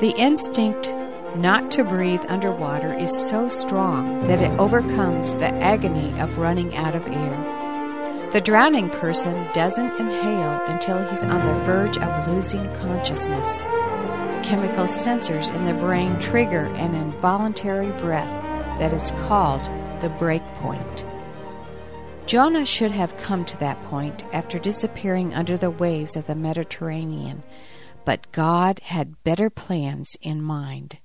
The instinct not to breathe underwater is so strong that it overcomes the agony of running out of air. The drowning person doesn't inhale until he's on the verge of losing consciousness. Chemical sensors in the brain trigger an involuntary breath that is called the break point. Jonah should have come to that point after disappearing under the waves of the Mediterranean, but God had better plans in mind.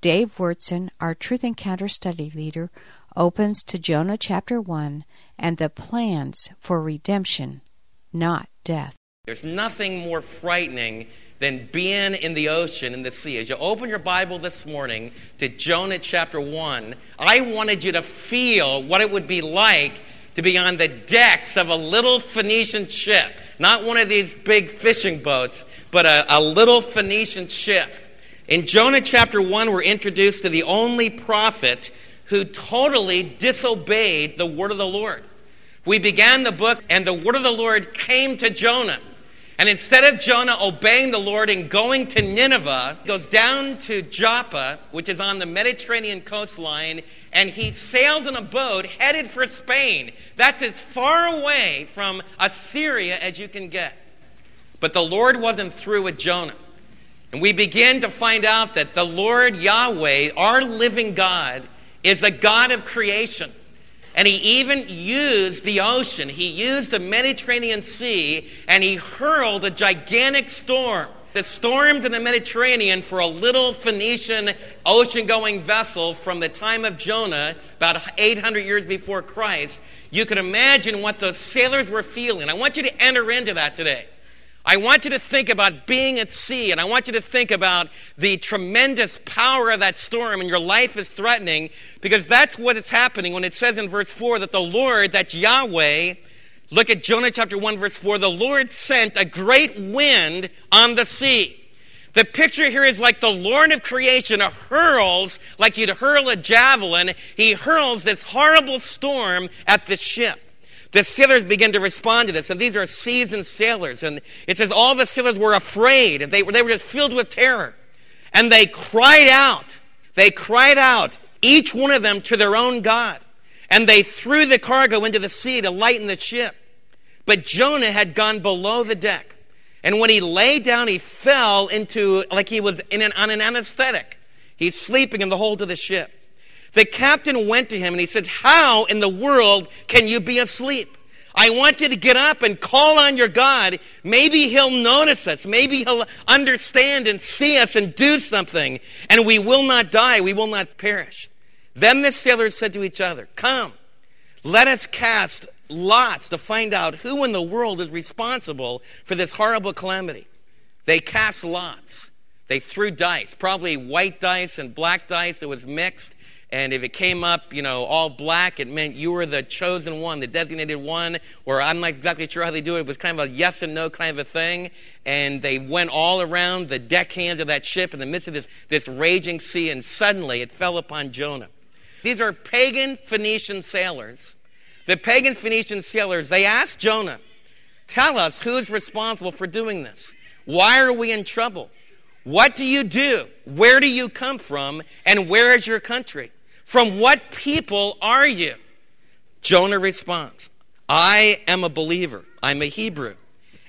Dave Wyrtzen, our Truth Encounter study leader, opens to Jonah chapter 1 and the plans for redemption, not death. There's nothing more frightening than being in the ocean, in the sea. As you open your Bible this morning to Jonah chapter 1, I wanted you to feel what it would be like to be on the decks of a little Phoenician ship. Not one of these big fishing boats, but a, a little Phoenician ship in Jonah chapter 1, we're introduced to the only prophet who totally disobeyed the word of the Lord. We began the book, and the word of the Lord came to Jonah. And instead of Jonah obeying the Lord and going to Nineveh, he goes down to Joppa, which is on the Mediterranean coastline, and he sails in a boat headed for Spain. That's as far away from Assyria as you can get. But the Lord wasn't through with Jonah. And we begin to find out that the Lord Yahweh, our living God, is a God of creation. And he even used the ocean, he used the Mediterranean Sea, and he hurled a gigantic storm. The storms in the Mediterranean for a little Phoenician ocean going vessel from the time of Jonah, about 800 years before Christ. You can imagine what those sailors were feeling. I want you to enter into that today. I want you to think about being at sea, and I want you to think about the tremendous power of that storm, and your life is threatening, because that's what is happening when it says in verse 4 that the Lord, that's Yahweh, look at Jonah chapter 1, verse 4, the Lord sent a great wind on the sea. The picture here is like the Lord of creation hurls, like you'd hurl a javelin, he hurls this horrible storm at the ship. The sailors begin to respond to this, and these are seasoned sailors. And it says all the sailors were afraid, they were, they were just filled with terror. And they cried out. They cried out, each one of them to their own God. And they threw the cargo into the sea to lighten the ship. But Jonah had gone below the deck. And when he lay down, he fell into, like he was in an, on an anesthetic. He's sleeping in the hold of the ship. The captain went to him and he said, How in the world can you be asleep? I want you to get up and call on your God. Maybe he'll notice us. Maybe he'll understand and see us and do something. And we will not die. We will not perish. Then the sailors said to each other, Come, let us cast lots to find out who in the world is responsible for this horrible calamity. They cast lots. They threw dice, probably white dice and black dice. It was mixed. And if it came up, you know, all black, it meant you were the chosen one, the designated one, or I'm not exactly sure how they do it. It was kind of a yes and no kind of a thing. And they went all around the deckhands of that ship in the midst of this, this raging sea, and suddenly it fell upon Jonah. These are pagan Phoenician sailors. The pagan Phoenician sailors, they asked Jonah, Tell us who's responsible for doing this. Why are we in trouble? What do you do? Where do you come from? And where is your country? From what people are you? Jonah responds, I am a believer. I'm a Hebrew.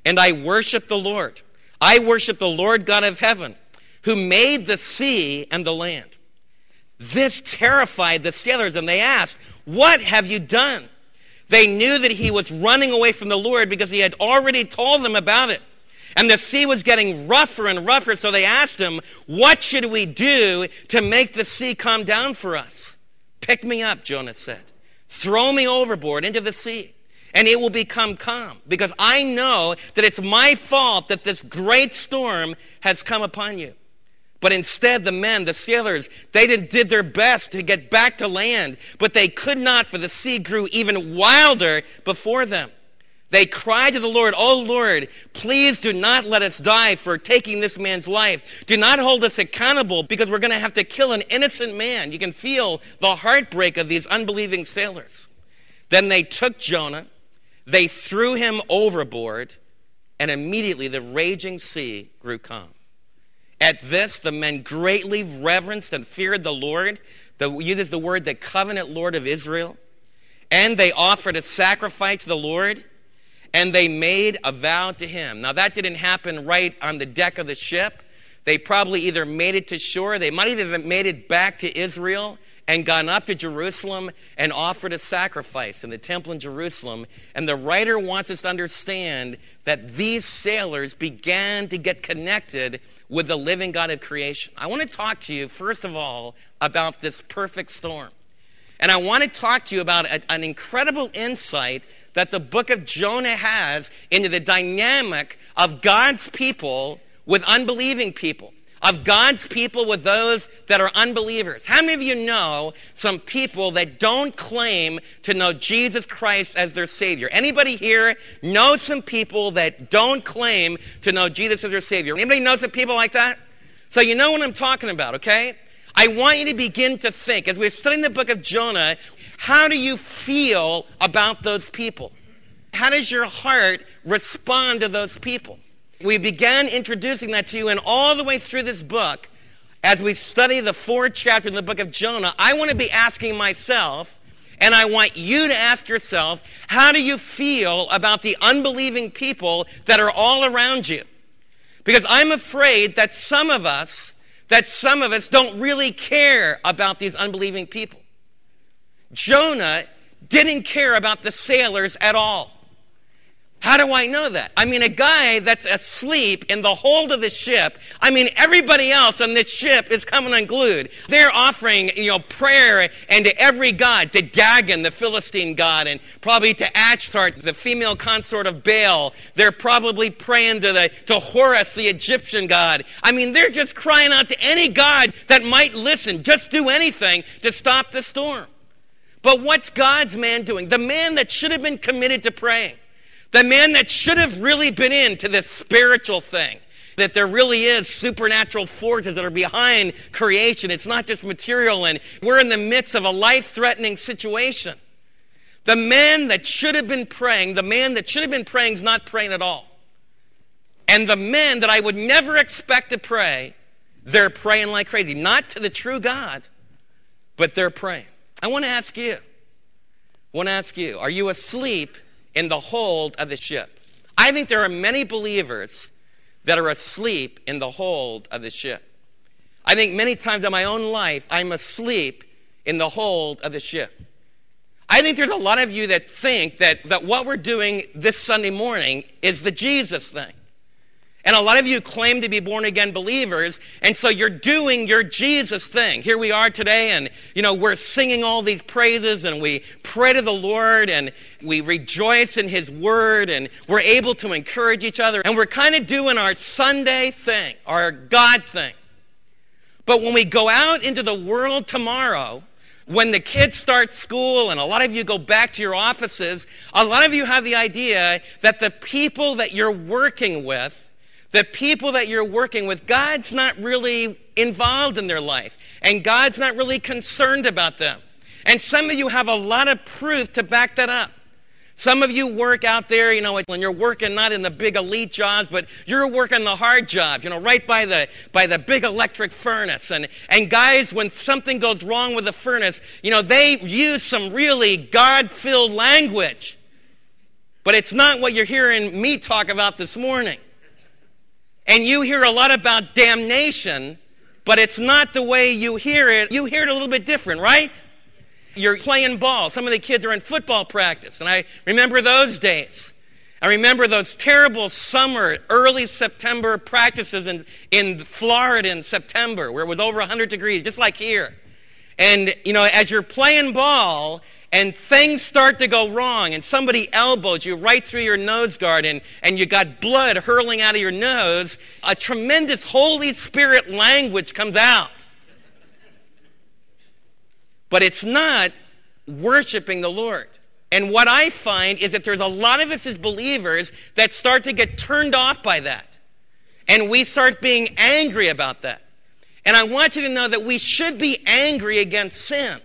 And I worship the Lord. I worship the Lord God of heaven, who made the sea and the land. This terrified the sailors, and they asked, What have you done? They knew that he was running away from the Lord because he had already told them about it. And the sea was getting rougher and rougher, so they asked him, What should we do to make the sea calm down for us? Pick me up, Jonah said. Throw me overboard into the sea, and it will become calm, because I know that it's my fault that this great storm has come upon you. But instead, the men, the sailors, they did, their best to get back to land, but they could not, for the sea grew even wilder before them. They cried to the Lord, Oh Lord, please do not let us die for taking this man's life. Do not hold us accountable because we're going to have to kill an innocent man. You can feel the heartbreak of these unbelieving sailors. Then they took Jonah, they threw him overboard, and immediately the raging sea grew calm. At this, the men greatly reverenced and feared the Lord. The, uses the word the covenant Lord of Israel. And they offered a sacrifice to the Lord, and they made a vow to him. Now, that didn't happen right on the deck of the ship. They probably either made it to shore, they might even have made it back to Israel and gone up to Jerusalem and offered a sacrifice in the temple in Jerusalem. And the writer wants us to understand that these sailors began to get connected with the living God of creation. I want to talk to you, first of all, about this perfect storm. And I want to talk to you about a, an incredible insight that the book of Jonah has into the dynamic of God's people with unbelieving people, of God's people with those that are unbelievers. How many of you know some people that don't claim to know Jesus Christ as their Savior? Anybody here know some people that don't claim to know Jesus as their Savior? Anybody know some people like that? So you know what I'm talking about, okay? I want you to begin to think, as we're studying the book of Jonah, how do you feel about those people? How does your heart respond to those people? We began introducing that to you, and all the way through this book, as we study the fourth chapter in the book of Jonah, I want to be asking myself, and I want you to ask yourself, how do you feel about the unbelieving people that are all around you? Because I'm afraid that some of us that some of us don't really care about these unbelieving people. Jonah didn't care about the sailors at all. How do I know that? I mean, a guy that's asleep in the hold of the ship. I mean, everybody else on this ship is coming unglued. They're offering, you know, prayer and to every god, to Dagon, the Philistine god, and probably to Ashtart, the female consort of Baal. They're probably praying to the, to Horus, the Egyptian god. I mean, they're just crying out to any god that might listen, just do anything to stop the storm. But what's God's man doing? The man that should have been committed to praying. The man that should have really been into this spiritual thing, that there really is supernatural forces that are behind creation. It's not just material, and we're in the midst of a life threatening situation. The man that should have been praying, the man that should have been praying is not praying at all. And the men that I would never expect to pray, they're praying like crazy. Not to the true God, but they're praying. I want to ask you, I want to ask you, are you asleep in the hold of the ship. I think there are many believers that are asleep in the hold of the ship. I think many times in my own life, I'm asleep in the hold of the ship. I think there's a lot of you that think that, that what we're doing this Sunday morning is the Jesus thing. And a lot of you claim to be born again believers, and so you're doing your Jesus thing. Here we are today, and you know, we're singing all these praises, and we pray to the Lord, and we rejoice in His Word, and we're able to encourage each other, and we're kind of doing our Sunday thing, our God thing. But when we go out into the world tomorrow, when the kids start school and a lot of you go back to your offices, a lot of you have the idea that the people that you're working with the people that you're working with, God's not really involved in their life, and God's not really concerned about them. And some of you have a lot of proof to back that up. Some of you work out there, you know, when you're working not in the big elite jobs, but you're working the hard jobs, you know, right by the by the big electric furnace. And and guys, when something goes wrong with the furnace, you know, they use some really God-filled language. But it's not what you're hearing me talk about this morning. And you hear a lot about damnation, but it's not the way you hear it. You hear it a little bit different, right? You're playing ball. Some of the kids are in football practice, and I remember those days. I remember those terrible summer, early September practices in, in Florida in September where it was over 100 degrees, just like here. And, you know, as you're playing ball and things start to go wrong and somebody elbows you right through your nose guard and, and you got blood hurling out of your nose, a tremendous Holy Spirit language comes out. But it's not worshiping the Lord. And what I find is that there's a lot of us as believers that start to get turned off by that. And we start being angry about that. And I want you to know that we should be angry against sin.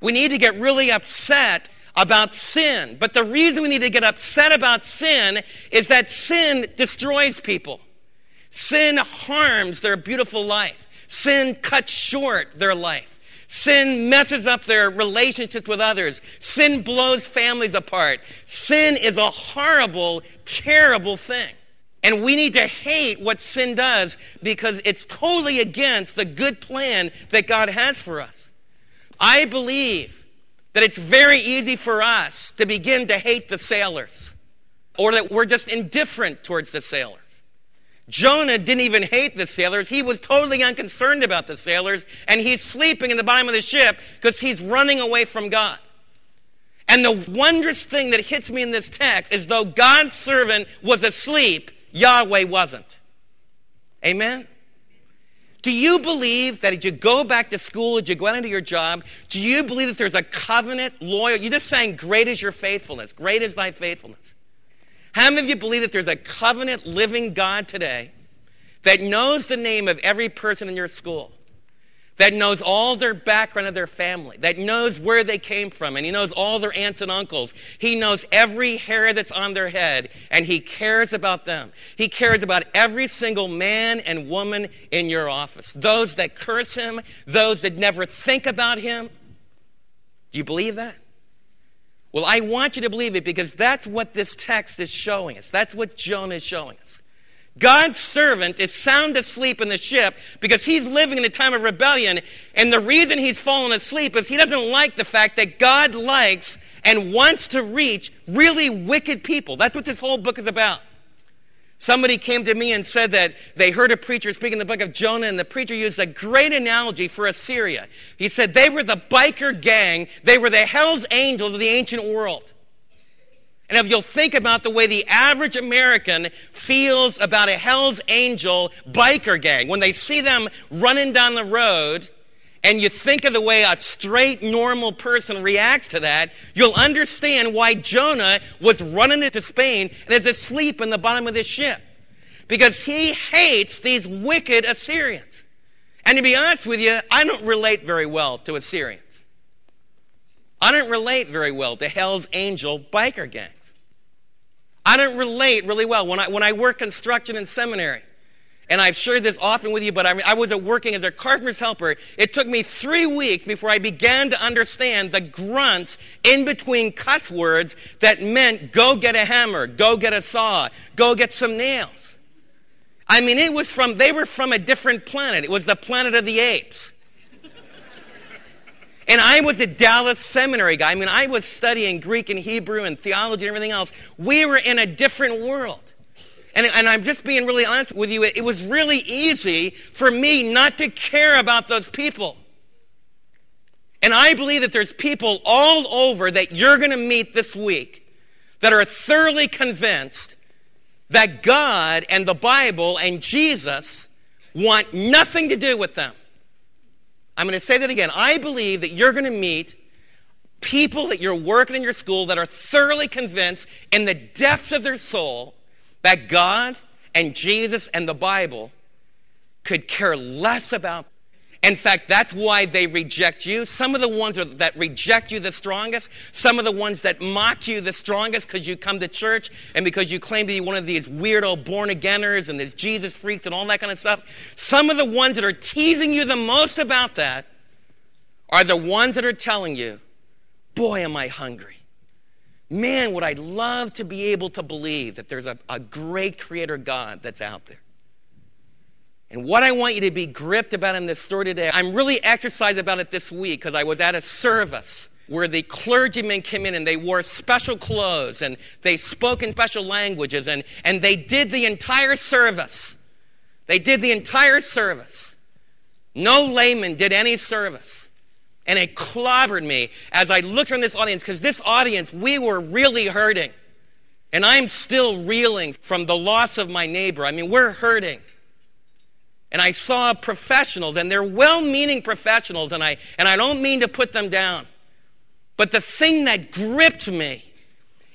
We need to get really upset about sin. But the reason we need to get upset about sin is that sin destroys people. Sin harms their beautiful life. Sin cuts short their life. Sin messes up their relationships with others. Sin blows families apart. Sin is a horrible, terrible thing. And we need to hate what sin does because it's totally against the good plan that God has for us. I believe that it's very easy for us to begin to hate the sailors or that we're just indifferent towards the sailors. Jonah didn't even hate the sailors. He was totally unconcerned about the sailors, and he's sleeping in the bottom of the ship because he's running away from God. And the wondrous thing that hits me in this text is though God's servant was asleep, Yahweh wasn't. Amen? Do you believe that as you go back to school, as you go out into your job, do you believe that there's a covenant loyal? You're just saying, Great is your faithfulness, great is thy faithfulness. How many of you believe that there's a covenant living God today that knows the name of every person in your school? That knows all their background of their family, that knows where they came from, and he knows all their aunts and uncles. He knows every hair that's on their head, and he cares about them. He cares about every single man and woman in your office. Those that curse him, those that never think about him. Do you believe that? Well, I want you to believe it because that's what this text is showing us. That's what Jonah is showing us. God's servant is sound asleep in the ship because he's living in a time of rebellion. And the reason he's fallen asleep is he doesn't like the fact that God likes and wants to reach really wicked people. That's what this whole book is about. Somebody came to me and said that they heard a preacher speak in the book of Jonah, and the preacher used a great analogy for Assyria. He said they were the biker gang, they were the Hell's Angels of the ancient world. And if you'll think about the way the average American feels about a Hell's Angel biker gang, when they see them running down the road, and you think of the way a straight, normal person reacts to that, you'll understand why Jonah was running into Spain and is asleep in the bottom of this ship. Because he hates these wicked Assyrians. And to be honest with you, I don't relate very well to Assyrians. I don't relate very well to Hell's Angel biker gangs. I don't relate really well. When I, when I work construction in seminary, and I've shared this often with you, but I, I was working as a carpenter's helper. It took me three weeks before I began to understand the grunts in between cuss words that meant go get a hammer, go get a saw, go get some nails. I mean, it was from, they were from a different planet. It was the planet of the apes. And I was a Dallas seminary guy. I mean, I was studying Greek and Hebrew and theology and everything else. We were in a different world. And, and I'm just being really honest with you. It, it was really easy for me not to care about those people. And I believe that there's people all over that you're going to meet this week that are thoroughly convinced that God and the Bible and Jesus want nothing to do with them. I'm going to say that again. I believe that you're going to meet people that you're working in your school that are thoroughly convinced in the depths of their soul that God and Jesus and the Bible could care less about. In fact, that's why they reject you. Some of the ones that reject you the strongest, some of the ones that mock you the strongest because you come to church and because you claim to be one of these weirdo born againers and these Jesus freaks and all that kind of stuff. Some of the ones that are teasing you the most about that are the ones that are telling you, boy, am I hungry man, would I love to be able to believe that there's a, a great creator God that's out there. And what I want you to be gripped about in this story today, I'm really exercised about it this week because I was at a service where the clergymen came in and they wore special clothes and they spoke in special languages and, and they did the entire service. They did the entire service. No layman did any service. And it clobbered me as I looked around this audience because this audience, we were really hurting. And I'm still reeling from the loss of my neighbor. I mean, we're hurting. And I saw professionals, and they're well meaning professionals, and I, and I don't mean to put them down. But the thing that gripped me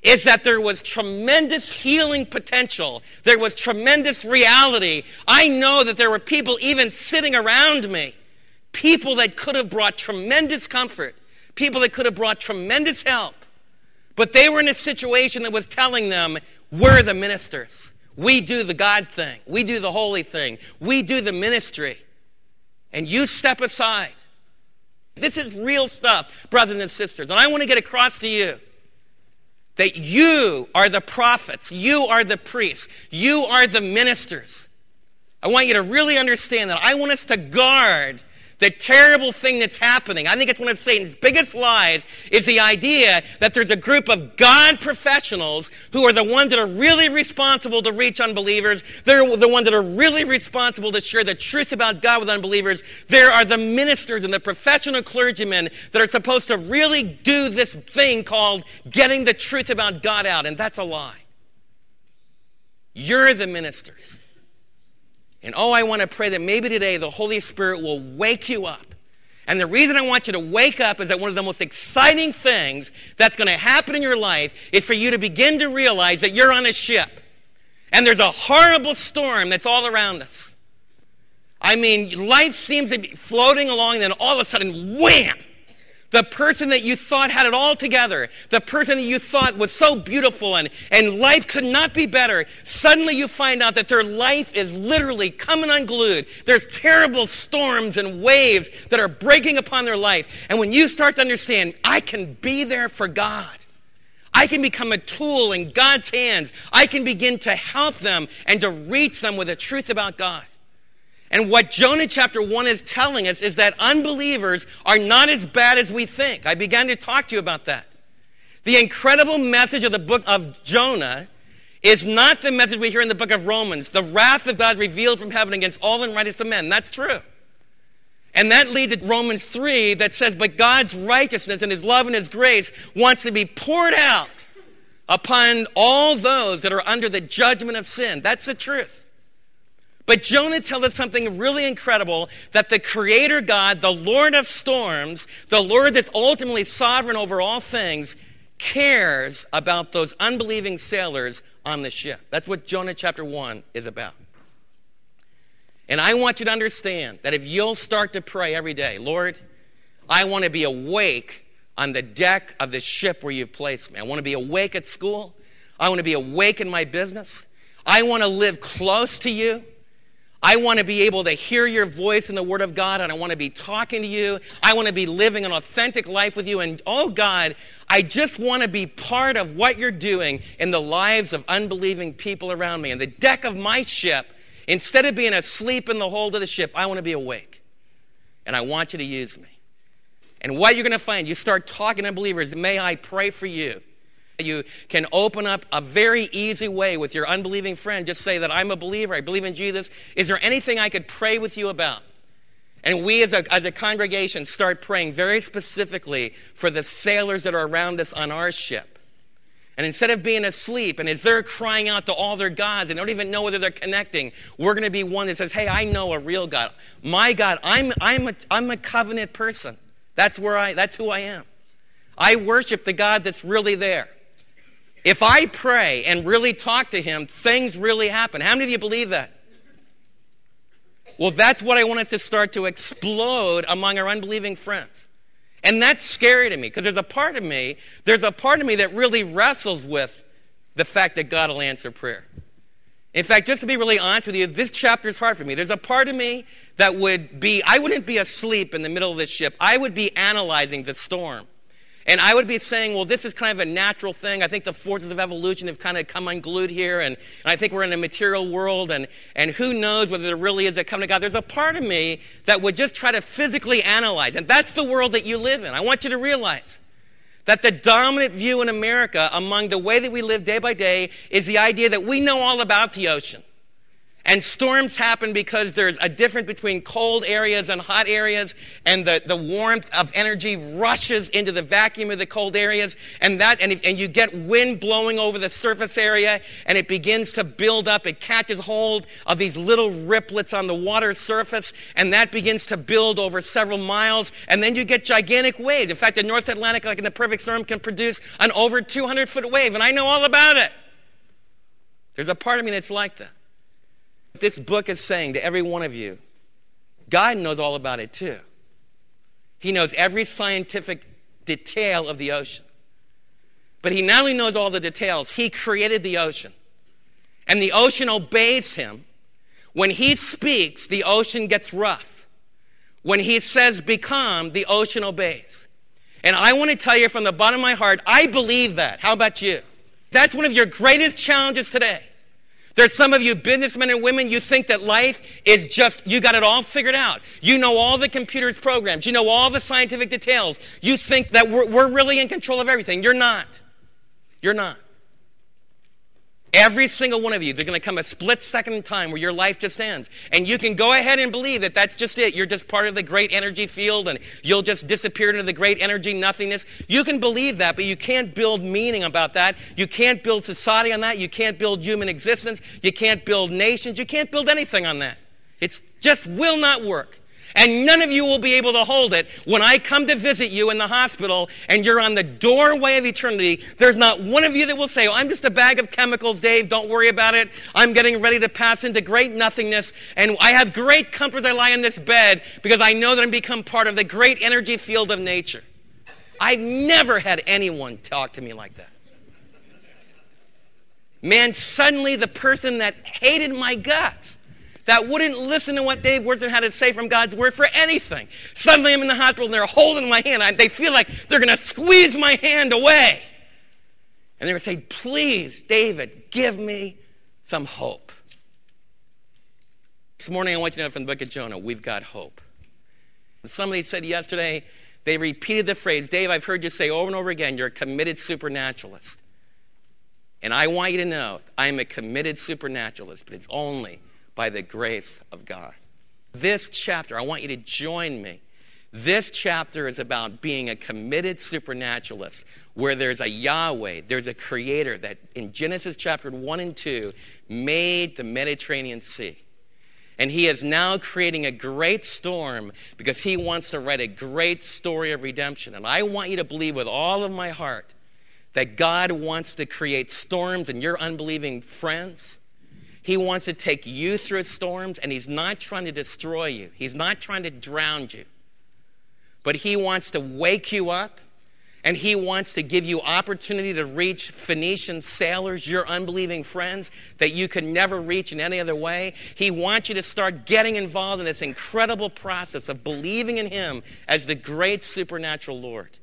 is that there was tremendous healing potential. There was tremendous reality. I know that there were people even sitting around me people that could have brought tremendous comfort, people that could have brought tremendous help. But they were in a situation that was telling them, we're the ministers. We do the God thing. We do the holy thing. We do the ministry. And you step aside. This is real stuff, brothers and sisters. And I want to get across to you that you are the prophets, you are the priests, you are the ministers. I want you to really understand that. I want us to guard the terrible thing that's happening. I think it's one of Satan's biggest lies is the idea that there's a group of God professionals who are the ones that are really responsible to reach unbelievers. They're the ones that are really responsible to share the truth about God with unbelievers. There are the ministers and the professional clergymen that are supposed to really do this thing called getting the truth about God out. And that's a lie. You're the ministers. And oh, I want to pray that maybe today the Holy Spirit will wake you up. And the reason I want you to wake up is that one of the most exciting things that's going to happen in your life is for you to begin to realize that you're on a ship. And there's a horrible storm that's all around us. I mean, life seems to be floating along, and then all of a sudden, wham! The person that you thought had it all together, the person that you thought was so beautiful and, and life could not be better, suddenly you find out that their life is literally coming unglued. There's terrible storms and waves that are breaking upon their life. And when you start to understand, I can be there for God. I can become a tool in God's hands. I can begin to help them and to reach them with the truth about God. And what Jonah chapter 1 is telling us is that unbelievers are not as bad as we think. I began to talk to you about that. The incredible message of the book of Jonah is not the message we hear in the book of Romans. The wrath of God revealed from heaven against all unrighteous men. That's true. And that leads to Romans 3 that says, But God's righteousness and his love and his grace wants to be poured out upon all those that are under the judgment of sin. That's the truth. But Jonah tells us something really incredible that the Creator God, the Lord of storms, the Lord that's ultimately sovereign over all things, cares about those unbelieving sailors on the ship. That's what Jonah chapter 1 is about. And I want you to understand that if you'll start to pray every day, Lord, I want to be awake on the deck of the ship where you've placed me. I want to be awake at school. I want to be awake in my business. I want to live close to you. I want to be able to hear your voice in the Word of God, and I want to be talking to you. I want to be living an authentic life with you. And oh God, I just want to be part of what you're doing in the lives of unbelieving people around me. And the deck of my ship, instead of being asleep in the hold of the ship, I want to be awake. And I want you to use me. And what you're going to find, you start talking to unbelievers, may I pray for you. You can open up a very easy way with your unbelieving friend. Just say that I'm a believer. I believe in Jesus. Is there anything I could pray with you about? And we as a, as a congregation start praying very specifically for the sailors that are around us on our ship. And instead of being asleep and as they're crying out to all their gods and don't even know whether they're connecting, we're going to be one that says, Hey, I know a real God. My God, I'm, I'm, a, I'm a covenant person. That's where I, that's who I am. I worship the God that's really there. If I pray and really talk to Him, things really happen. How many of you believe that? Well, that's what I wanted to start to explode among our unbelieving friends. And that's scary to me because there's a part of me, there's a part of me that really wrestles with the fact that God will answer prayer. In fact, just to be really honest with you, this chapter is hard for me. There's a part of me that would be, I wouldn't be asleep in the middle of this ship. I would be analyzing the storm. And I would be saying, well, this is kind of a natural thing. I think the forces of evolution have kind of come unglued here, and, and I think we're in a material world, and, and who knows whether there really is a coming to God. There's a part of me that would just try to physically analyze, and that's the world that you live in. I want you to realize that the dominant view in America among the way that we live day by day is the idea that we know all about the ocean. And storms happen because there's a difference between cold areas and hot areas, and the, the warmth of energy rushes into the vacuum of the cold areas, and that, and, and you get wind blowing over the surface area, and it begins to build up. It catches hold of these little riplets on the water surface, and that begins to build over several miles, and then you get gigantic waves. In fact, the North Atlantic, like in the perfect storm, can produce an over 200 foot wave, and I know all about it. There's a part of me that's like that. This book is saying to every one of you, God knows all about it too. He knows every scientific detail of the ocean. But he not only knows all the details, he created the ocean. and the ocean obeys him, when he speaks, the ocean gets rough. When he says become, the ocean obeys. And I want to tell you from the bottom of my heart, I believe that. How about you? That's one of your greatest challenges today. There's some of you businessmen and women, you think that life is just, you got it all figured out. You know all the computer's programs. You know all the scientific details. You think that we're, we're really in control of everything. You're not. You're not. Every single one of you, there's going to come a split second time where your life just ends. And you can go ahead and believe that that's just it. You're just part of the great energy field and you'll just disappear into the great energy nothingness. You can believe that, but you can't build meaning about that. You can't build society on that. You can't build human existence. You can't build nations. You can't build anything on that. It just will not work. And none of you will be able to hold it when I come to visit you in the hospital and you're on the doorway of eternity. There's not one of you that will say, oh, I'm just a bag of chemicals, Dave. Don't worry about it. I'm getting ready to pass into great nothingness. And I have great comfort as I lie in this bed because I know that I'm become part of the great energy field of nature. I've never had anyone talk to me like that. Man, suddenly the person that hated my guts that wouldn't listen to what Dave Worthington had to say from God's word for anything. Suddenly I'm in the hospital and they're holding my hand. I, they feel like they're going to squeeze my hand away. And they're going to say, Please, David, give me some hope. This morning I want you to know from the book of Jonah, we've got hope. Somebody said yesterday, they repeated the phrase, Dave, I've heard you say over and over again, you're a committed supernaturalist. And I want you to know, I'm a committed supernaturalist, but it's only by the grace of God. This chapter, I want you to join me. This chapter is about being a committed supernaturalist where there's a Yahweh, there's a creator that in Genesis chapter 1 and 2 made the Mediterranean Sea. And he is now creating a great storm because he wants to write a great story of redemption. And I want you to believe with all of my heart that God wants to create storms in your unbelieving friends he wants to take you through storms, and He's not trying to destroy you. He's not trying to drown you. But He wants to wake you up, and He wants to give you opportunity to reach Phoenician sailors, your unbelieving friends, that you could never reach in any other way. He wants you to start getting involved in this incredible process of believing in Him as the great supernatural Lord.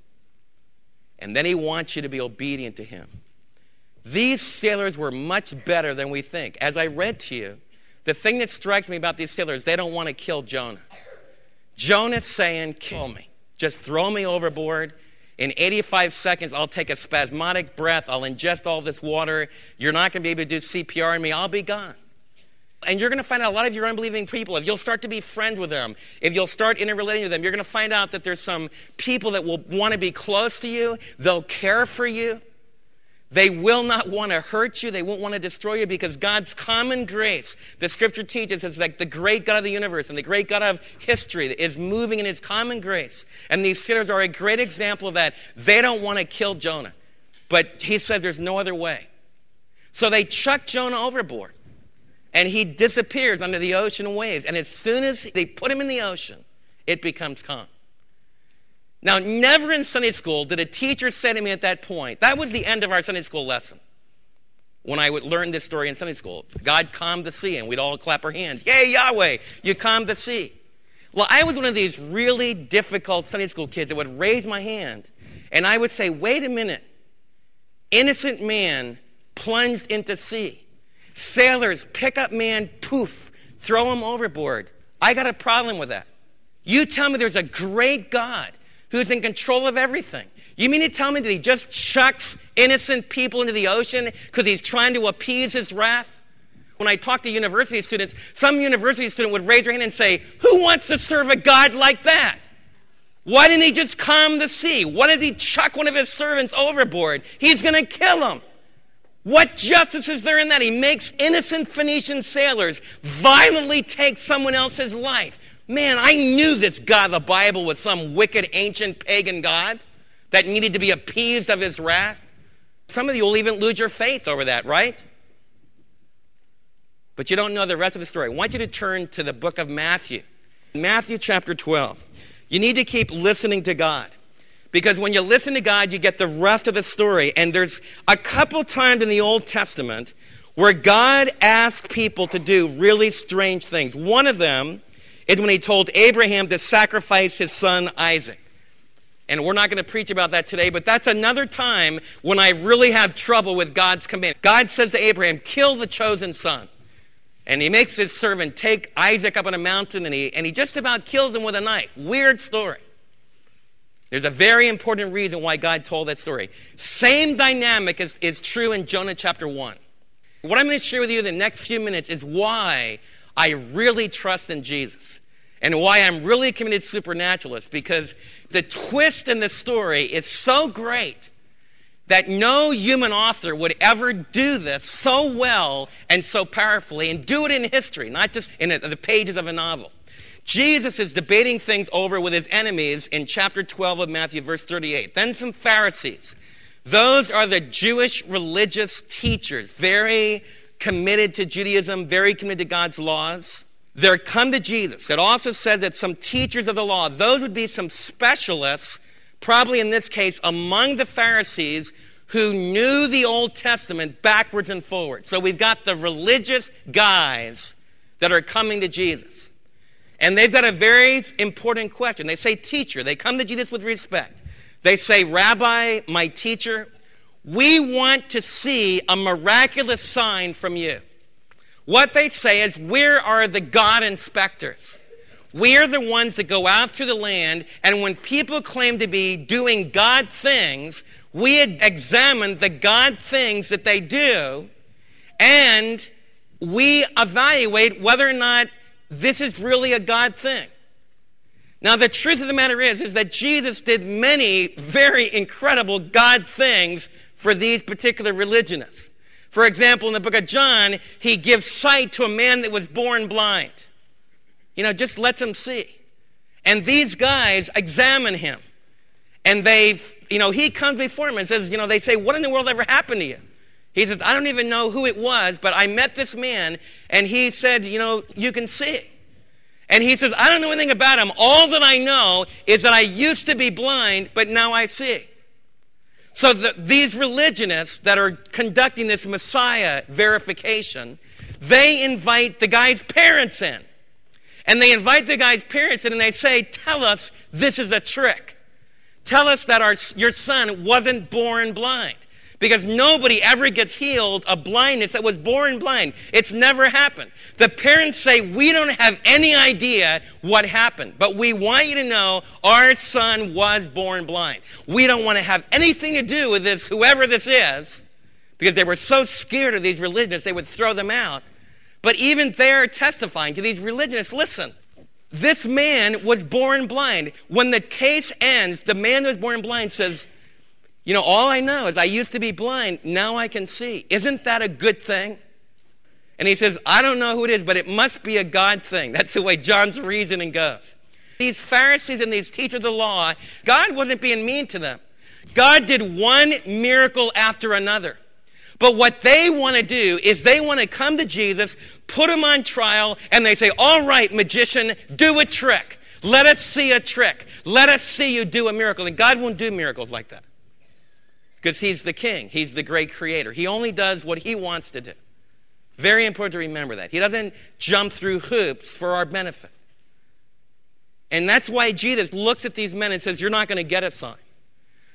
And then He wants you to be obedient to Him. These sailors were much better than we think. As I read to you, the thing that strikes me about these sailors, they don't want to kill Jonah. Jonah's saying, Kill me. Just throw me overboard. In 85 seconds, I'll take a spasmodic breath. I'll ingest all this water. You're not going to be able to do CPR on me. I'll be gone. And you're going to find out a lot of your unbelieving people, if you'll start to be friends with them, if you'll start interrelating with them, you're going to find out that there's some people that will want to be close to you. They'll care for you. They will not want to hurt you. They won't want to destroy you because God's common grace, the scripture teaches, is like the great God of the universe and the great God of history is moving in his common grace. And these sinners are a great example of that. They don't want to kill Jonah. But he says there's no other way. So they chuck Jonah overboard. And he disappears under the ocean waves. And as soon as they put him in the ocean, it becomes calm. Now, never in Sunday school did a teacher say to me at that point, that was the end of our Sunday school lesson. When I would learn this story in Sunday school, God calmed the sea, and we'd all clap our hands. Yay, Yahweh, you calmed the sea. Well, I was one of these really difficult Sunday school kids that would raise my hand, and I would say, wait a minute. Innocent man plunged into sea. Sailors pick up man, poof, throw him overboard. I got a problem with that. You tell me there's a great God who's in control of everything. You mean to tell me that he just chucks innocent people into the ocean because he's trying to appease his wrath? When I talk to university students, some university student would raise their hand and say, Who wants to serve a God like that? Why didn't he just calm the sea? Why did he chuck one of his servants overboard? He's going to kill him. What justice is there in that? He makes innocent Phoenician sailors violently take someone else's life. Man, I knew this God of the Bible was some wicked ancient pagan God that needed to be appeased of his wrath. Some of you will even lose your faith over that, right? But you don't know the rest of the story. I want you to turn to the book of Matthew. Matthew chapter 12. You need to keep listening to God. Because when you listen to God, you get the rest of the story. And there's a couple times in the Old Testament where God asked people to do really strange things. One of them is when he told Abraham to sacrifice his son Isaac. And we're not going to preach about that today, but that's another time when I really have trouble with God's command. God says to Abraham, kill the chosen son. And he makes his servant take Isaac up on a mountain and he, and he just about kills him with a knife. Weird story. There's a very important reason why God told that story. Same dynamic is, is true in Jonah chapter 1. What I'm going to share with you in the next few minutes is why I really trust in Jesus and why I'm really committed supernaturalist because the twist in the story is so great that no human author would ever do this so well and so powerfully and do it in history, not just in the pages of a novel. Jesus is debating things over with his enemies in chapter 12 of Matthew, verse 38. Then some Pharisees those are the Jewish religious teachers, very committed to Judaism, very committed to God's laws. They're come to Jesus. It also says that some teachers of the law, those would be some specialists, probably in this case among the Pharisees, who knew the Old Testament backwards and forwards. So we've got the religious guys that are coming to Jesus. And they've got a very important question. They say, Teacher. They come to Jesus with respect. They say, Rabbi, my teacher, we want to see a miraculous sign from you. What they say is, Where are the God inspectors? We are the ones that go out the land, and when people claim to be doing God things, we examine the God things that they do, and we evaluate whether or not this is really a God thing. Now, the truth of the matter is, is that Jesus did many very incredible God things for these particular religionists. For example, in the book of John, he gives sight to a man that was born blind. You know, just lets him see. And these guys examine him. And they, you know, he comes before him and says, you know, they say, what in the world ever happened to you? He says, I don't even know who it was, but I met this man and he said, you know, you can see. And he says, I don't know anything about him. All that I know is that I used to be blind, but now I see. So the, these religionists that are conducting this Messiah verification, they invite the guy's parents in. And they invite the guy's parents in and they say, Tell us this is a trick. Tell us that our, your son wasn't born blind because nobody ever gets healed of blindness that was born blind. It's never happened. The parents say, We don't have any idea what happened, but we want you to know our son was born blind. We don't want to have anything to do with this, whoever this is, because they were so scared of these religionists, they would throw them out. But even they're testifying to these religionists listen, this man was born blind. When the case ends, the man who was born blind says, you know, all I know is I used to be blind, now I can see. Isn't that a good thing? And he says, I don't know who it is, but it must be a God thing. That's the way John's reasoning goes. These Pharisees and these teachers of the law, God wasn't being mean to them. God did one miracle after another. But what they want to do is they want to come to Jesus, put him on trial, and they say, All right, magician, do a trick. Let us see a trick. Let us see you do a miracle. And God won't do miracles like that because he's the king, he's the great creator. He only does what he wants to do. Very important to remember that. He doesn't jump through hoops for our benefit. And that's why Jesus looks at these men and says, You're not going to get a sign.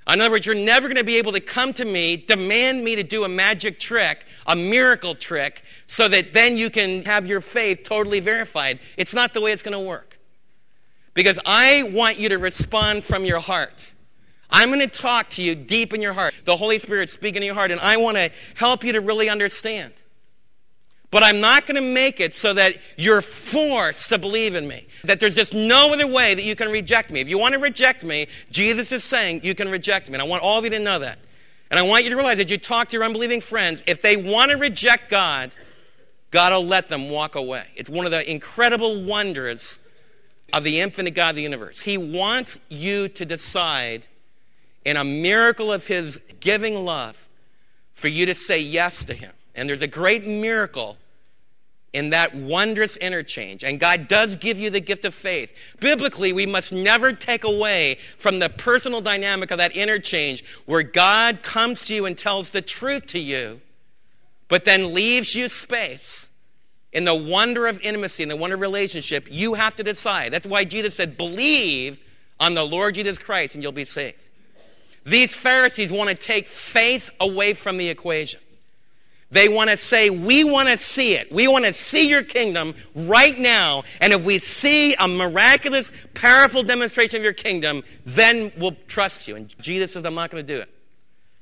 In other words, you're never going to be able to come to me, demand me to do a magic trick, a miracle trick, so that then you can have your faith totally verified. It's not the way it's going to work. Because I want you to respond from your heart. I'm going to talk to you deep in your heart. The Holy Spirit speaking in your heart, and I want to help you to really understand. But I'm not going to make it so that you're forced to believe in me. That there's just no other way that you can reject me. If you want to reject me, Jesus is saying you can reject me. And I want all of you to know that. And I want you to realize that you talk to your unbelieving friends. If they want to reject God, God will let them walk away. It's one of the incredible wonders of the infinite God of the universe. He wants you to decide in a miracle of his giving love for you to say yes to him. And there's a great miracle in that wondrous interchange. And God does give you the gift of faith. Biblically, we must never take away from the personal dynamic of that interchange where God comes to you and tells the truth to you, but then leaves you space in the wonder of intimacy, in the wonder of relationship, you have to decide. That's why Jesus said, believe on the Lord Jesus Christ and you'll be saved. These Pharisees want to take faith away from the equation. They want to say, We want to see it. We want to see your kingdom right now. And if we see a miraculous, powerful demonstration of your kingdom, then we'll trust you. And Jesus says, I'm not going to do it.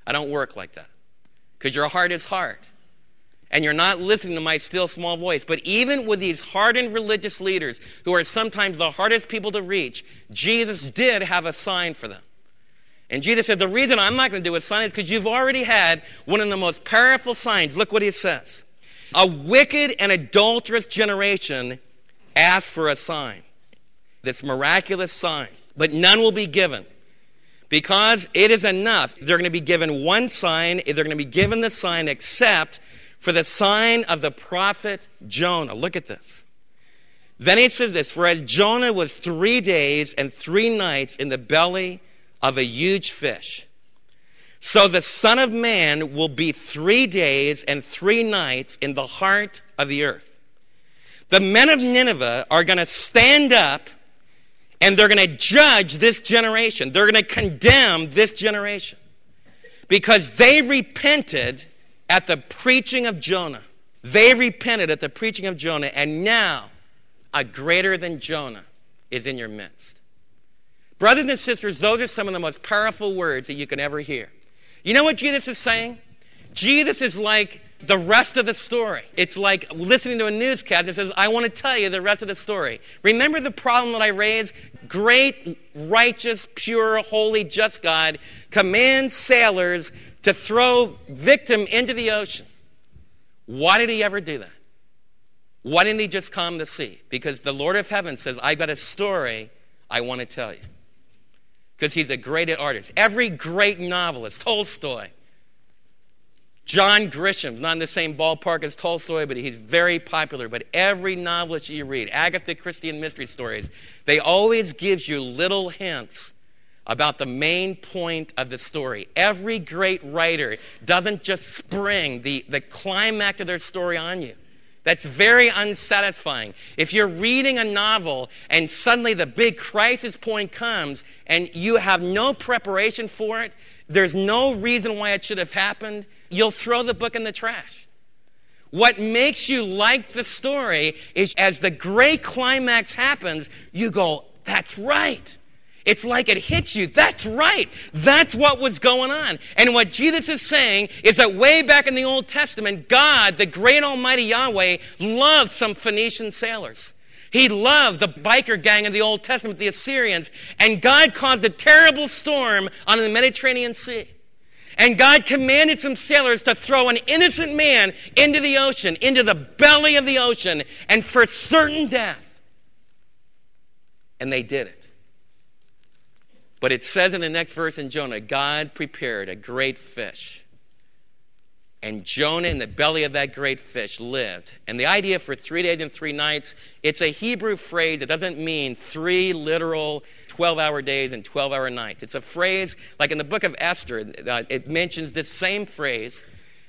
I don't work like that. Because your heart is hard. And you're not listening to my still small voice. But even with these hardened religious leaders, who are sometimes the hardest people to reach, Jesus did have a sign for them. And Jesus said, The reason I'm not going to do a sign is because you've already had one of the most powerful signs. Look what he says. A wicked and adulterous generation asked for a sign, this miraculous sign, but none will be given. Because it is enough. They're going to be given one sign. They're going to be given the sign except for the sign of the prophet Jonah. Look at this. Then he says this For as Jonah was three days and three nights in the belly of a huge fish. So the Son of Man will be three days and three nights in the heart of the earth. The men of Nineveh are going to stand up and they're going to judge this generation. They're going to condemn this generation because they repented at the preaching of Jonah. They repented at the preaching of Jonah, and now a greater than Jonah is in your midst. Brothers and sisters, those are some of the most powerful words that you can ever hear. You know what Jesus is saying? Jesus is like the rest of the story. It's like listening to a newscast that says, I want to tell you the rest of the story. Remember the problem that I raised? Great, righteous, pure, holy, just God commands sailors to throw victim into the ocean. Why did he ever do that? Why didn't he just calm the sea? Because the Lord of heaven says, I've got a story I want to tell you because he's a great artist. Every great novelist, Tolstoy, John Grisham, not in the same ballpark as Tolstoy, but he's very popular. But every novelist you read, Agatha Christie and mystery stories, they always gives you little hints about the main point of the story. Every great writer doesn't just spring the, the climax of their story on you. That's very unsatisfying. If you're reading a novel and suddenly the big crisis point comes and you have no preparation for it, there's no reason why it should have happened, you'll throw the book in the trash. What makes you like the story is as the great climax happens, you go, that's right. It's like it hits you. That's right. That's what was going on. And what Jesus is saying is that way back in the Old Testament, God, the great Almighty Yahweh, loved some Phoenician sailors. He loved the biker gang of the Old Testament, the Assyrians. And God caused a terrible storm on the Mediterranean Sea. And God commanded some sailors to throw an innocent man into the ocean, into the belly of the ocean, and for certain death. And they did it. But it says in the next verse in Jonah God prepared a great fish. And Jonah, in the belly of that great fish, lived. And the idea for three days and three nights, it's a Hebrew phrase that doesn't mean three literal 12 hour days and 12 hour nights. It's a phrase, like in the book of Esther, uh, it mentions this same phrase.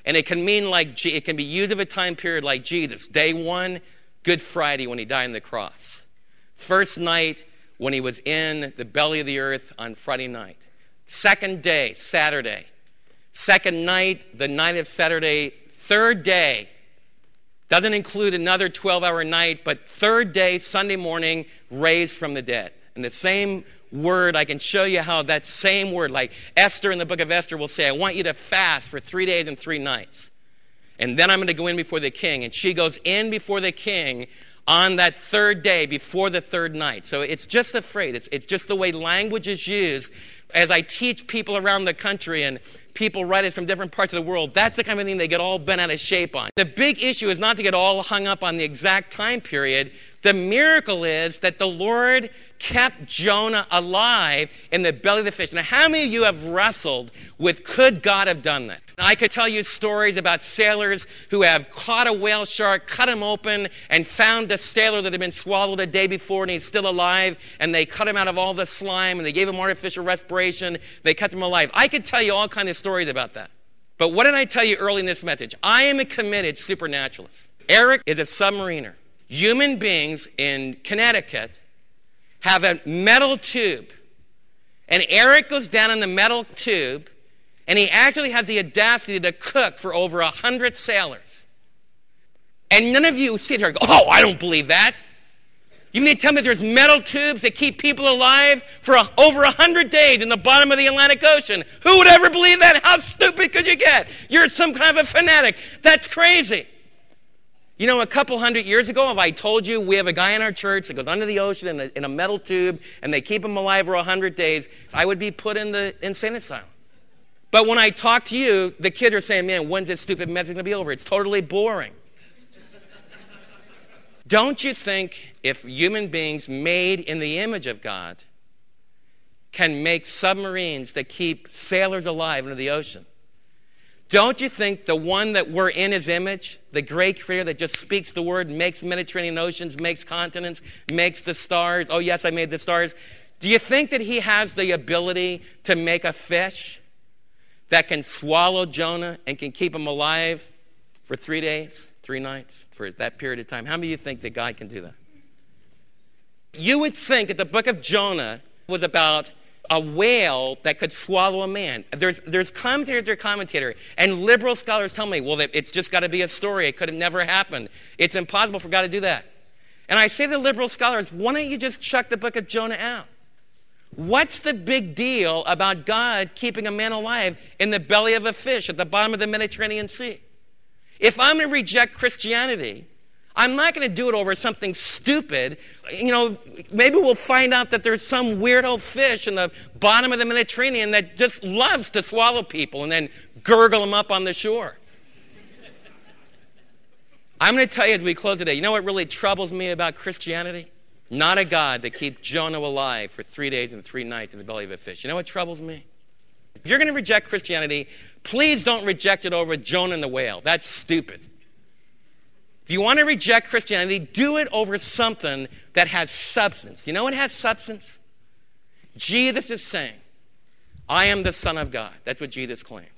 And it can mean like, it can be used of a time period like Jesus. Day one, Good Friday when he died on the cross. First night, when he was in the belly of the earth on Friday night. Second day, Saturday. Second night, the night of Saturday. Third day, doesn't include another 12 hour night, but third day, Sunday morning, raised from the dead. And the same word, I can show you how that same word, like Esther in the book of Esther will say, I want you to fast for three days and three nights. And then I'm going to go in before the king. And she goes in before the king on that third day before the third night. So it's just a phrase, it's, it's just the way language is used. As I teach people around the country and people write it from different parts of the world, that's the kind of thing they get all bent out of shape on. The big issue is not to get all hung up on the exact time period. The miracle is that the Lord kept Jonah alive in the belly of the fish. Now, how many of you have wrestled with could God have done that? Now, I could tell you stories about sailors who have caught a whale shark, cut him open, and found a sailor that had been swallowed a day before and he's still alive, and they cut him out of all the slime and they gave him artificial respiration. They kept him alive. I could tell you all kinds of stories about that. But what did I tell you early in this message? I am a committed supernaturalist. Eric is a submariner. Human beings in Connecticut have a metal tube. And Eric goes down in the metal tube, and he actually has the audacity to cook for over a hundred sailors. And none of you sit here and go, Oh, I don't believe that. You mean to tell me there's metal tubes that keep people alive for a, over a hundred days in the bottom of the Atlantic Ocean? Who would ever believe that? How stupid could you get? You're some kind of a fanatic. That's crazy. You know, a couple hundred years ago, if I told you we have a guy in our church that goes under the ocean in a, in a metal tube and they keep him alive for a hundred days, I would be put in the insane asylum. But when I talk to you, the kids are saying, man, when's this stupid message going to be over? It's totally boring. Don't you think if human beings made in the image of God can make submarines that keep sailors alive under the ocean? Don't you think the one that we're in his image, the great creator that just speaks the word, makes Mediterranean oceans, makes continents, makes the stars? Oh, yes, I made the stars. Do you think that he has the ability to make a fish that can swallow Jonah and can keep him alive for three days, three nights, for that period of time? How many of you think that God can do that? You would think that the book of Jonah was about a whale that could swallow a man. There's, there's commentator after commentator, and liberal scholars tell me, well, it's just got to be a story. It could have never happened. It's impossible for God to do that. And I say to liberal scholars, why don't you just chuck the book of Jonah out? What's the big deal about God keeping a man alive in the belly of a fish at the bottom of the Mediterranean Sea? If I'm going to reject Christianity, I'm not going to do it over something stupid. You know, maybe we'll find out that there's some weirdo fish in the bottom of the Mediterranean that just loves to swallow people and then gurgle them up on the shore. I'm going to tell you as we close today, you know what really troubles me about Christianity? Not a God that keeps Jonah alive for three days and three nights in the belly of a fish. You know what troubles me? If you're going to reject Christianity, please don't reject it over Jonah and the whale. That's stupid. If you want to reject Christianity, do it over something that has substance. You know what has substance? Jesus is saying, I am the Son of God. That's what Jesus claimed.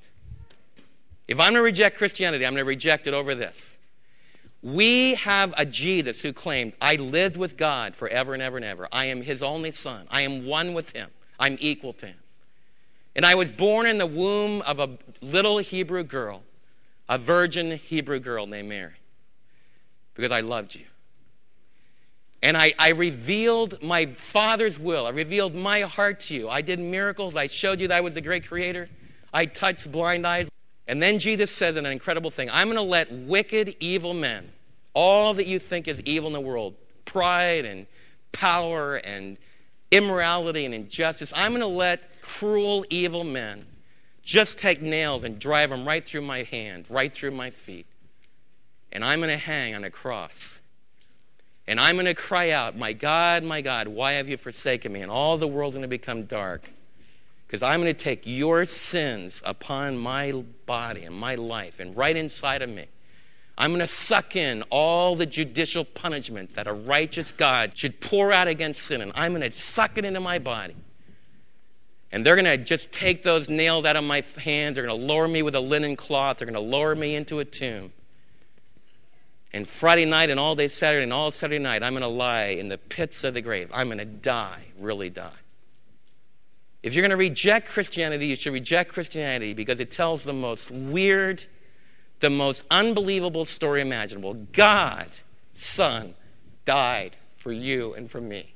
If I'm going to reject Christianity, I'm going to reject it over this. We have a Jesus who claimed, I lived with God forever and ever and ever. I am his only son. I am one with him. I'm equal to him. And I was born in the womb of a little Hebrew girl, a virgin Hebrew girl named Mary because I loved you. And I, I, revealed my Father's will. I revealed my heart to you. I did miracles. I showed you that I was the great creator. I touched blind eyes. And then Jesus says an incredible thing I'm going to let wicked, evil men, all that you think is evil in the world, pride and power and immorality and injustice, I'm going to let cruel, evil men just take nails and drive them right through my hand, right through my feet and I'm going to hang on a cross. And I'm going to cry out, My God, my God, why have you forsaken me? And all the world's going to become dark. Because I'm going to take your sins upon my body and my life and right inside of me. I'm going to suck in all the judicial punishment that a righteous God should pour out against sin. And I'm going to suck it into my body. And they're going to just take those nails out of my hands. They're going to lower me with a linen cloth. They're going to lower me into a tomb. And Friday night and all day Saturday and all Saturday night, I'm going to lie in the pits of the grave. I'm going to die, really die. If you're going to reject Christianity, you should reject Christianity because it tells the most weird, the most unbelievable story imaginable. God, Son, died for you and for me.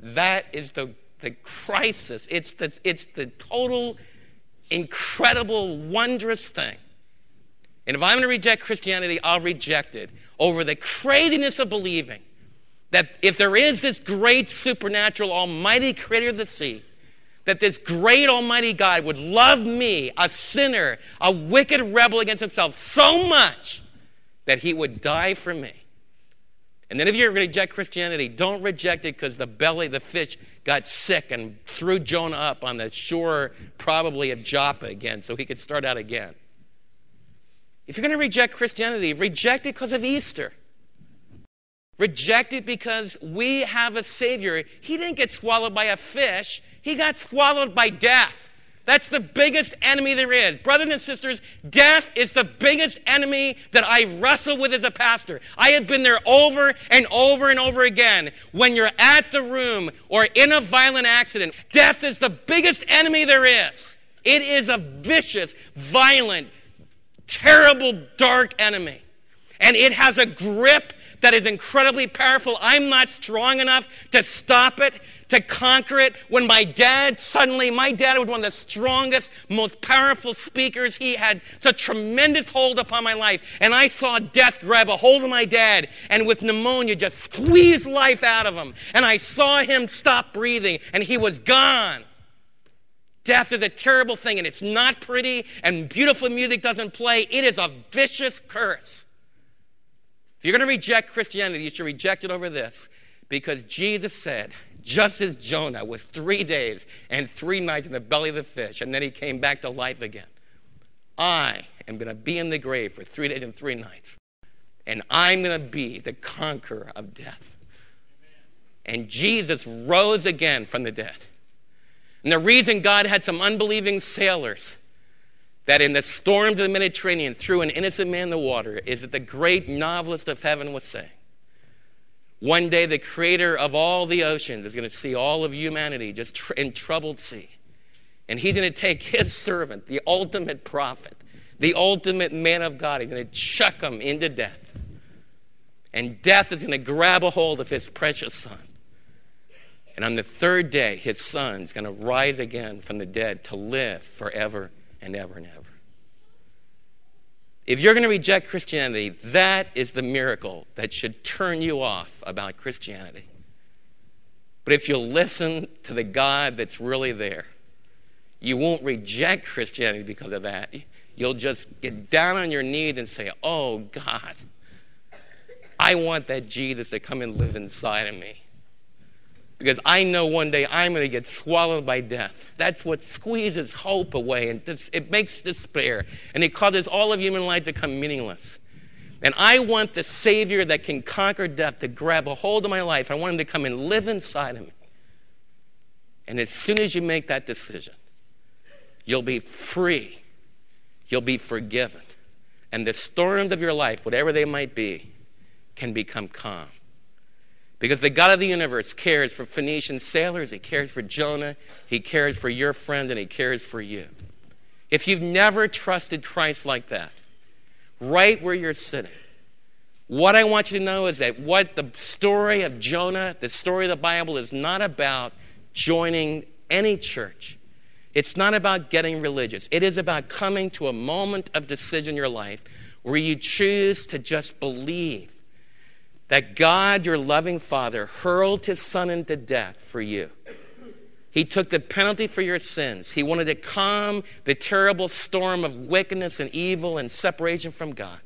That is the, the crisis. It's the, it's the total, incredible, wondrous thing and if I'm going to reject Christianity, I'll reject it over the craziness of believing that if there is this great supernatural almighty creator of the sea, that this great almighty God would love me, a sinner, a wicked rebel against himself, so much that he would die for me. And then if you're going to reject Christianity, don't reject it because the belly, of the fish, got sick and threw Jonah up on the shore, probably of Joppa again, so he could start out again. If you're going to reject Christianity, reject it because of Easter. Reject it because we have a Savior. He didn't get swallowed by a fish, He got swallowed by death. That's the biggest enemy there is. Brothers and sisters, death is the biggest enemy that I wrestle with as a pastor. I have been there over and over and over again. When you're at the room or in a violent accident, death is the biggest enemy there is. It is a vicious, violent, terrible, dark enemy. And it has a grip that is incredibly powerful. I'm not strong enough to stop it, to conquer it. When my dad suddenly, my dad was one of the strongest, most powerful speakers. He had such tremendous hold upon my life. And I saw death grab a hold of my dad and with pneumonia just squeeze life out of him. And I saw him stop breathing and he was gone. Death is a terrible thing and it's not pretty and beautiful music doesn't play. It is a vicious curse. If you're going to reject Christianity, you should reject it over this. Because Jesus said, just as Jonah was three days and three nights in the belly of the fish, and then he came back to life again, I am going to be in the grave for three days and three nights. And I'm going to be the conqueror of death. And Jesus rose again from the dead. And the reason God had some unbelieving sailors that in the storm of the Mediterranean threw an innocent man in the water is that the great novelist of heaven was saying. One day, the creator of all the oceans is going to see all of humanity just tr- in troubled sea. And he's going to take his servant, the ultimate prophet, the ultimate man of God, he's going to chuck him into death. And death is going to grab a hold of his precious son. And on the third day, his son is going to rise again from the dead to live forever and ever and ever. If you're going to reject Christianity, that is the miracle that should turn you off about Christianity. But if you'll listen to the God that's really there, you won't reject Christianity because of that. You'll just get down on your knees and say, Oh, God, I want that Jesus to come and live inside of me because I know one day I'm going to get swallowed by death. That's what squeezes hope away and it makes despair and it causes all of human life to become meaningless. And I want the Savior that can conquer death to grab a hold of my life. I want him to come and live inside of me. And as soon as you make that decision, you'll be free, you'll be forgiven. And the storms of your life, whatever they might be, can become calm. Because the God of the universe cares for Phoenician sailors, He cares for Jonah, He cares for your friend, and He cares for you. If you've never trusted Christ like that, right where you're sitting, what I want you to know is that what the story of Jonah, the story of the Bible, is not about joining any church. It's not about getting religious. It is about coming to a moment of decision in your life where you choose to just believe that God, your loving Father, hurled his Son into death for you. He took the penalty for your sins. He wanted to calm the terrible storm of wickedness and evil and separation from God.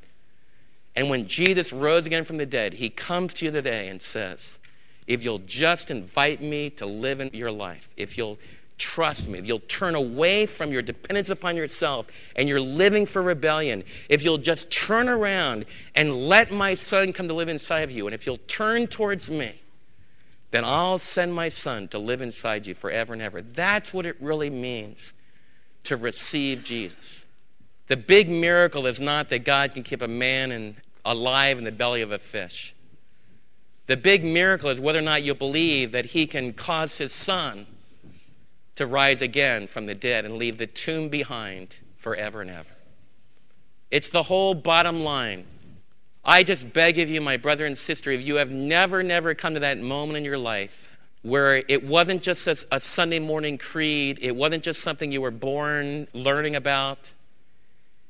And when Jesus rose again from the dead, he comes to you today and says, If you'll just invite me to live in your life, if you'll trust me, if you'll turn away from your dependence upon yourself and you're living for rebellion, if you'll just turn around and let my son come to live inside of you, and if you'll turn towards me, then I'll send my son to live inside you forever and ever. That's what it really means to receive Jesus. The big miracle is not that God can keep a man in, alive in the belly of a fish. The big miracle is whether or not you believe that he can cause his son to rise again from the dead and leave the tomb behind forever and ever. It's the whole bottom line. I just beg of you, my brother and sister, if you have never, never come to that moment in your life where it wasn't just a, a Sunday morning creed, it wasn't just something you were born learning about,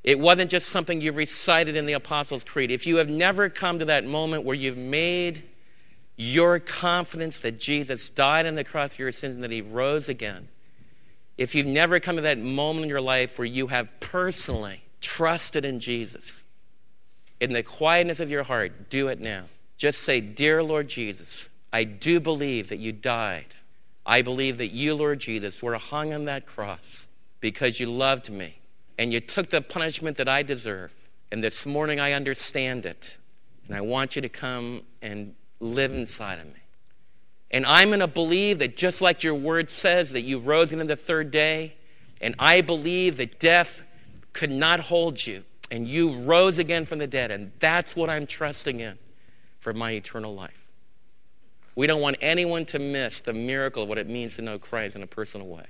it wasn't just something you recited in the Apostles' Creed. If you have never come to that moment where you've made your confidence that Jesus died on the cross for your sins and that he rose again, if you've never come to that moment in your life where you have personally trusted in Jesus, in the quietness of your heart, do it now. Just say, Dear Lord Jesus, I do believe that you died. I believe that you, Lord Jesus, were hung on that cross because you loved me and you took the punishment that I deserve. And this morning I understand it. And I want you to come and live inside of me. And I'm going to believe that just like your word says, that you rose again the third day, And I believe that death could not hold you. And you rose again from the dead. And that's what I'm trusting in for my eternal life. We don't want anyone to miss the miracle of what it means to know Christ in a personal way.